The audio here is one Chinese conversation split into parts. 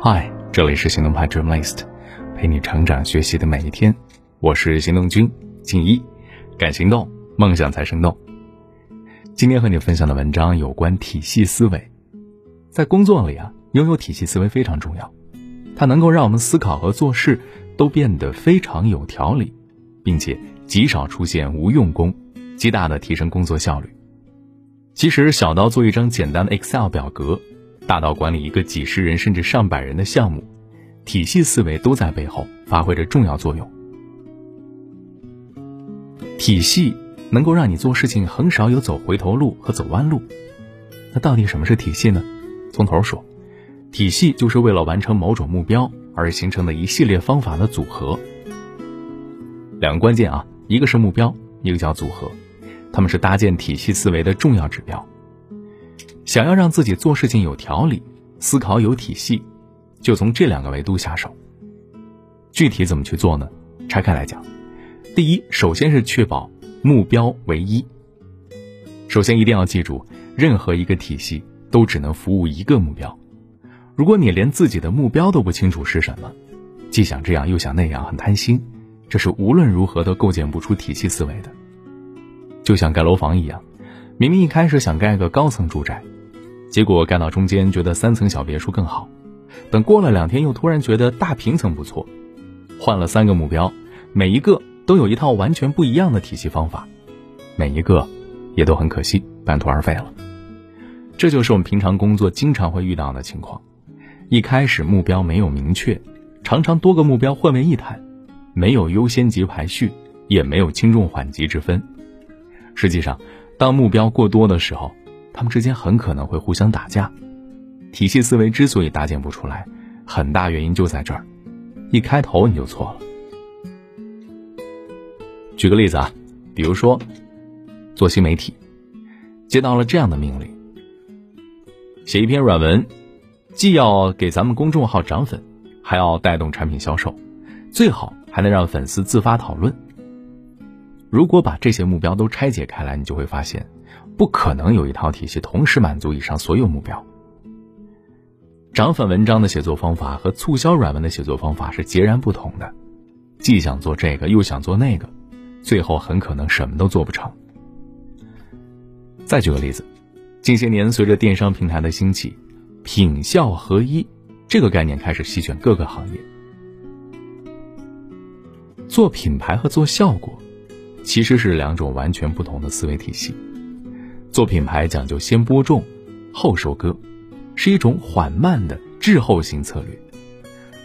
嗨，这里是行动派 Dreamlist，陪你成长学习的每一天。我是行动君静一，敢行动，梦想才生动。今天和你分享的文章有关体系思维。在工作里啊，拥有体系思维非常重要，它能够让我们思考和做事都变得非常有条理，并且极少出现无用功，极大的提升工作效率。其实，小到做一张简单的 Excel 表格。大到管理一个几十人甚至上百人的项目，体系思维都在背后发挥着重要作用。体系能够让你做事情很少有走回头路和走弯路。那到底什么是体系呢？从头说，体系就是为了完成某种目标而形成的一系列方法的组合。两个关键啊，一个是目标，一个叫组合，他们是搭建体系思维的重要指标。想要让自己做事情有条理，思考有体系，就从这两个维度下手。具体怎么去做呢？拆开来讲，第一，首先是确保目标为一。首先一定要记住，任何一个体系都只能服务一个目标。如果你连自己的目标都不清楚是什么，既想这样又想那样，很贪心，这是无论如何都构建不出体系思维的。就像盖楼房一样，明明一开始想盖个高层住宅。结果盖到中间，觉得三层小别墅更好。等过了两天，又突然觉得大平层不错。换了三个目标，每一个都有一套完全不一样的体系方法，每一个也都很可惜，半途而废了。这就是我们平常工作经常会遇到的情况：一开始目标没有明确，常常多个目标混为一谈，没有优先级排序，也没有轻重缓急之分。实际上，当目标过多的时候，他们之间很可能会互相打架，体系思维之所以搭建不出来，很大原因就在这儿，一开头你就错了。举个例子啊，比如说做新媒体，接到了这样的命令：写一篇软文，既要给咱们公众号涨粉，还要带动产品销售，最好还能让粉丝自发讨论。如果把这些目标都拆解开来，你就会发现。不可能有一套体系同时满足以上所有目标。涨粉文章的写作方法和促销软文的写作方法是截然不同的，既想做这个又想做那个，最后很可能什么都做不成。再举个例子，近些年随着电商平台的兴起，品效合一这个概念开始席卷各个行业。做品牌和做效果，其实是两种完全不同的思维体系。做品牌讲究先播种，后收割，是一种缓慢的滞后型策略；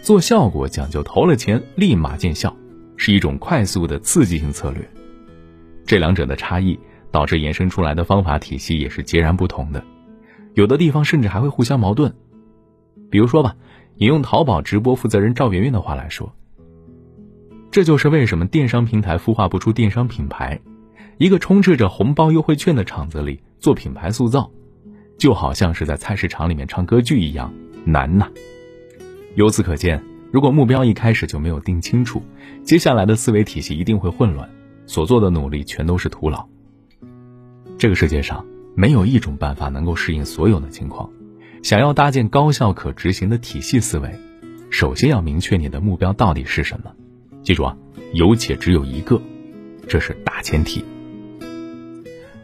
做效果讲究投了钱立马见效，是一种快速的刺激性策略。这两者的差异导致延伸出来的方法体系也是截然不同的，有的地方甚至还会互相矛盾。比如说吧，引用淘宝直播负责人赵媛媛的话来说：“这就是为什么电商平台孵化不出电商品牌。”一个充斥着红包优惠券的场子里做品牌塑造，就好像是在菜市场里面唱歌剧一样难呐。由此可见，如果目标一开始就没有定清楚，接下来的思维体系一定会混乱，所做的努力全都是徒劳。这个世界上没有一种办法能够适应所有的情况。想要搭建高效可执行的体系思维，首先要明确你的目标到底是什么。记住啊，有且只有一个，这是大前提。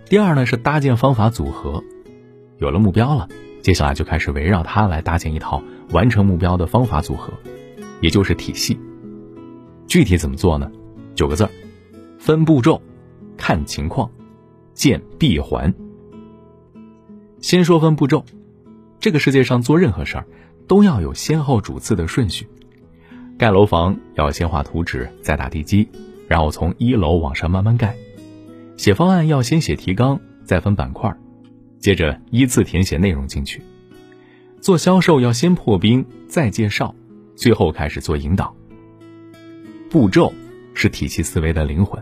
第二呢是搭建方法组合，有了目标了，接下来就开始围绕它来搭建一套完成目标的方法组合，也就是体系。具体怎么做呢？九个字儿：分步骤，看情况，建闭环。先说分步骤，这个世界上做任何事儿都要有先后主次的顺序。盖楼房要先画图纸，再打地基，然后从一楼往上慢慢盖。写方案要先写提纲，再分板块，接着依次填写内容进去。做销售要先破冰，再介绍，最后开始做引导。步骤是体系思维的灵魂，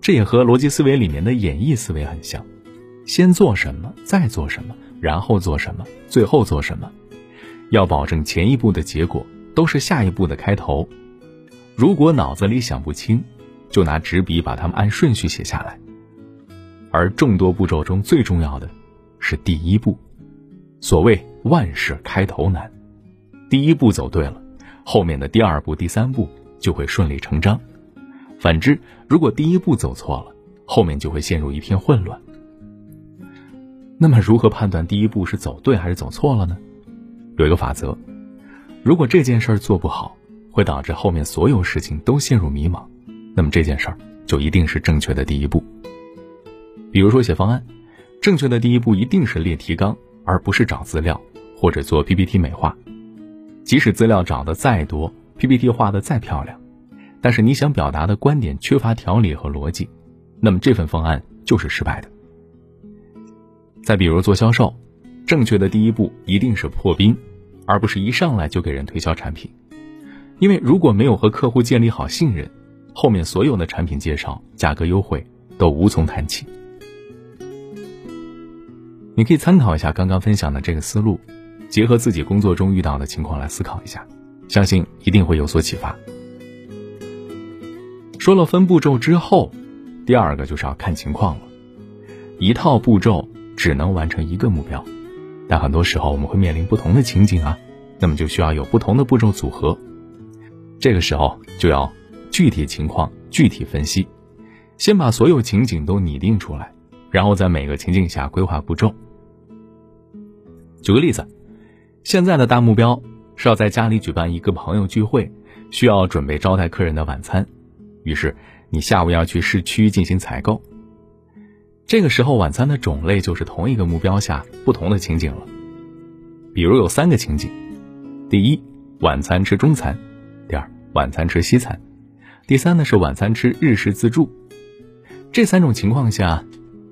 这也和逻辑思维里面的演绎思维很像：先做什么，再做什么，然后做什么，最后做什么。要保证前一步的结果都是下一步的开头。如果脑子里想不清，就拿纸笔把它们按顺序写下来，而众多步骤中最重要的，是第一步。所谓万事开头难，第一步走对了，后面的第二步、第三步就会顺理成章。反之，如果第一步走错了，后面就会陷入一片混乱。那么，如何判断第一步是走对还是走错了呢？有一个法则：如果这件事儿做不好，会导致后面所有事情都陷入迷茫，那么这件事儿就一定是正确的第一步。比如说写方案，正确的第一步一定是列提纲，而不是找资料或者做 PPT 美化。即使资料找的再多，PPT 画的再漂亮，但是你想表达的观点缺乏条理和逻辑，那么这份方案就是失败的。再比如做销售，正确的第一步一定是破冰，而不是一上来就给人推销产品。因为如果没有和客户建立好信任，后面所有的产品介绍、价格优惠都无从谈起。你可以参考一下刚刚分享的这个思路，结合自己工作中遇到的情况来思考一下，相信一定会有所启发。说了分步骤之后，第二个就是要看情况了，一套步骤。只能完成一个目标，但很多时候我们会面临不同的情景啊，那么就需要有不同的步骤组合。这个时候就要具体情况具体分析，先把所有情景都拟定出来，然后在每个情境下规划步骤。举个例子，现在的大目标是要在家里举办一个朋友聚会，需要准备招待客人的晚餐，于是你下午要去市区进行采购。这个时候，晚餐的种类就是同一个目标下不同的情景了。比如有三个情景：第一，晚餐吃中餐；第二，晚餐吃西餐；第三呢是晚餐吃日式自助。这三种情况下，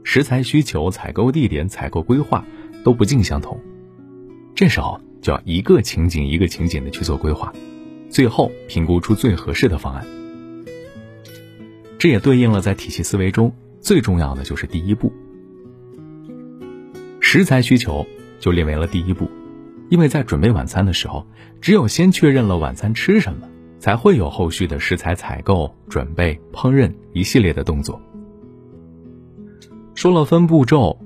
食材需求、采购地点、采购规划都不尽相同。这时候就要一个情景一个情景的去做规划，最后评估出最合适的方案。这也对应了在体系思维中。最重要的就是第一步，食材需求就列为了第一步，因为在准备晚餐的时候，只有先确认了晚餐吃什么，才会有后续的食材采购、准备、烹饪一系列的动作。说了分步骤，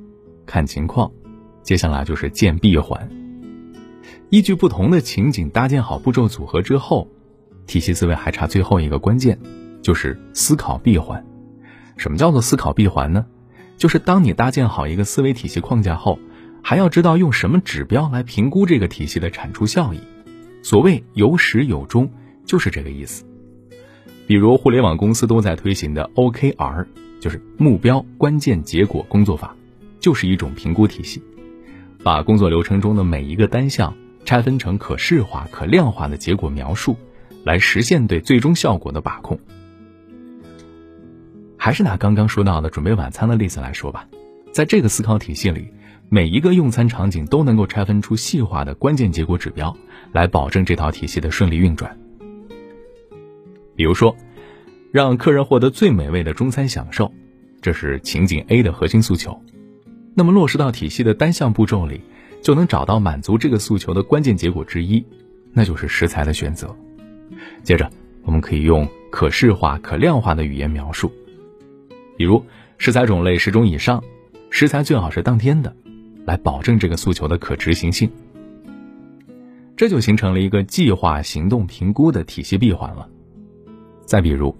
看情况，接下来就是建闭环。依据不同的情景搭建好步骤组合之后，体系思维还差最后一个关键，就是思考闭环。什么叫做思考闭环呢？就是当你搭建好一个思维体系框架后，还要知道用什么指标来评估这个体系的产出效益。所谓有始有终，就是这个意思。比如互联网公司都在推行的 OKR，就是目标关键结果工作法，就是一种评估体系，把工作流程中的每一个单项拆分成可视化、可量化的结果描述，来实现对最终效果的把控。还是拿刚刚说到的准备晚餐的例子来说吧，在这个思考体系里，每一个用餐场景都能够拆分出细化的关键结果指标，来保证这套体系的顺利运转。比如说，让客人获得最美味的中餐享受，这是情景 A 的核心诉求。那么落实到体系的单项步骤里，就能找到满足这个诉求的关键结果之一，那就是食材的选择。接着，我们可以用可视化、可量化的语言描述。比如食材种类十种以上，食材最好是当天的，来保证这个诉求的可执行性。这就形成了一个计划、行动、评估的体系闭环了。再比如，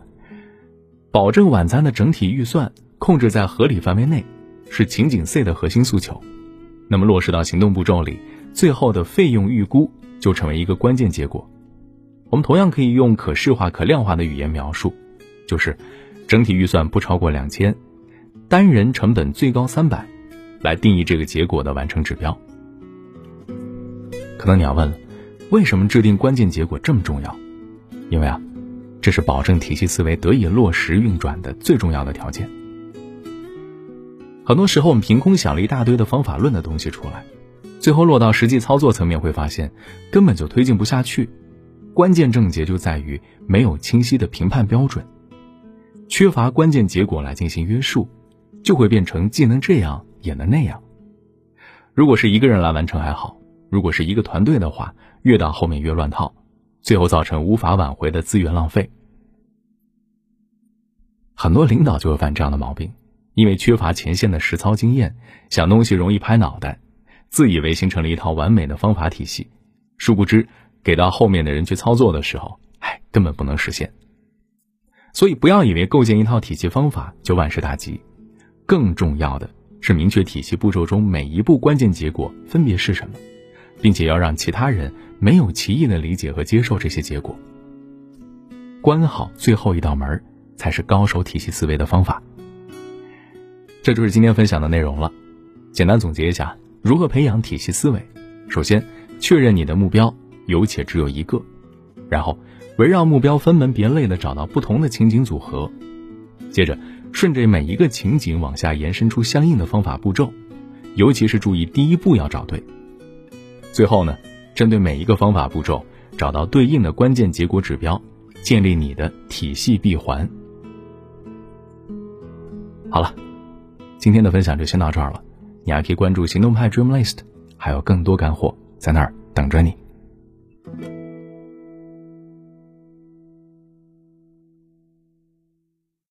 保证晚餐的整体预算控制在合理范围内，是情景 C 的核心诉求。那么落实到行动步骤里，最后的费用预估就成为一个关键结果。我们同样可以用可视化、可量化的语言描述，就是。整体预算不超过两千，单人成本最高三百，来定义这个结果的完成指标。可能你要问了，为什么制定关键结果这么重要？因为啊，这是保证体系思维得以落实运转的最重要的条件。很多时候我们凭空想了一大堆的方法论的东西出来，最后落到实际操作层面会发现，根本就推进不下去。关键症结就在于没有清晰的评判标准。缺乏关键结果来进行约束，就会变成既能这样也能那样。如果是一个人来完成还好，如果是一个团队的话，越到后面越乱套，最后造成无法挽回的资源浪费。很多领导就会犯这样的毛病，因为缺乏前线的实操经验，想东西容易拍脑袋，自以为形成了一套完美的方法体系，殊不知给到后面的人去操作的时候，哎，根本不能实现。所以不要以为构建一套体系方法就万事大吉，更重要的是明确体系步骤中每一步关键结果分别是什么，并且要让其他人没有歧义的理解和接受这些结果。关好最后一道门，才是高手体系思维的方法。这就是今天分享的内容了。简单总结一下，如何培养体系思维？首先，确认你的目标有且只有一个，然后。围绕目标分门别类的找到不同的情景组合，接着顺着每一个情景往下延伸出相应的方法步骤，尤其是注意第一步要找对。最后呢，针对每一个方法步骤找到对应的关键结果指标，建立你的体系闭环。好了，今天的分享就先到这儿了，你还可以关注行动派 Dream List，还有更多干货在那儿等着你。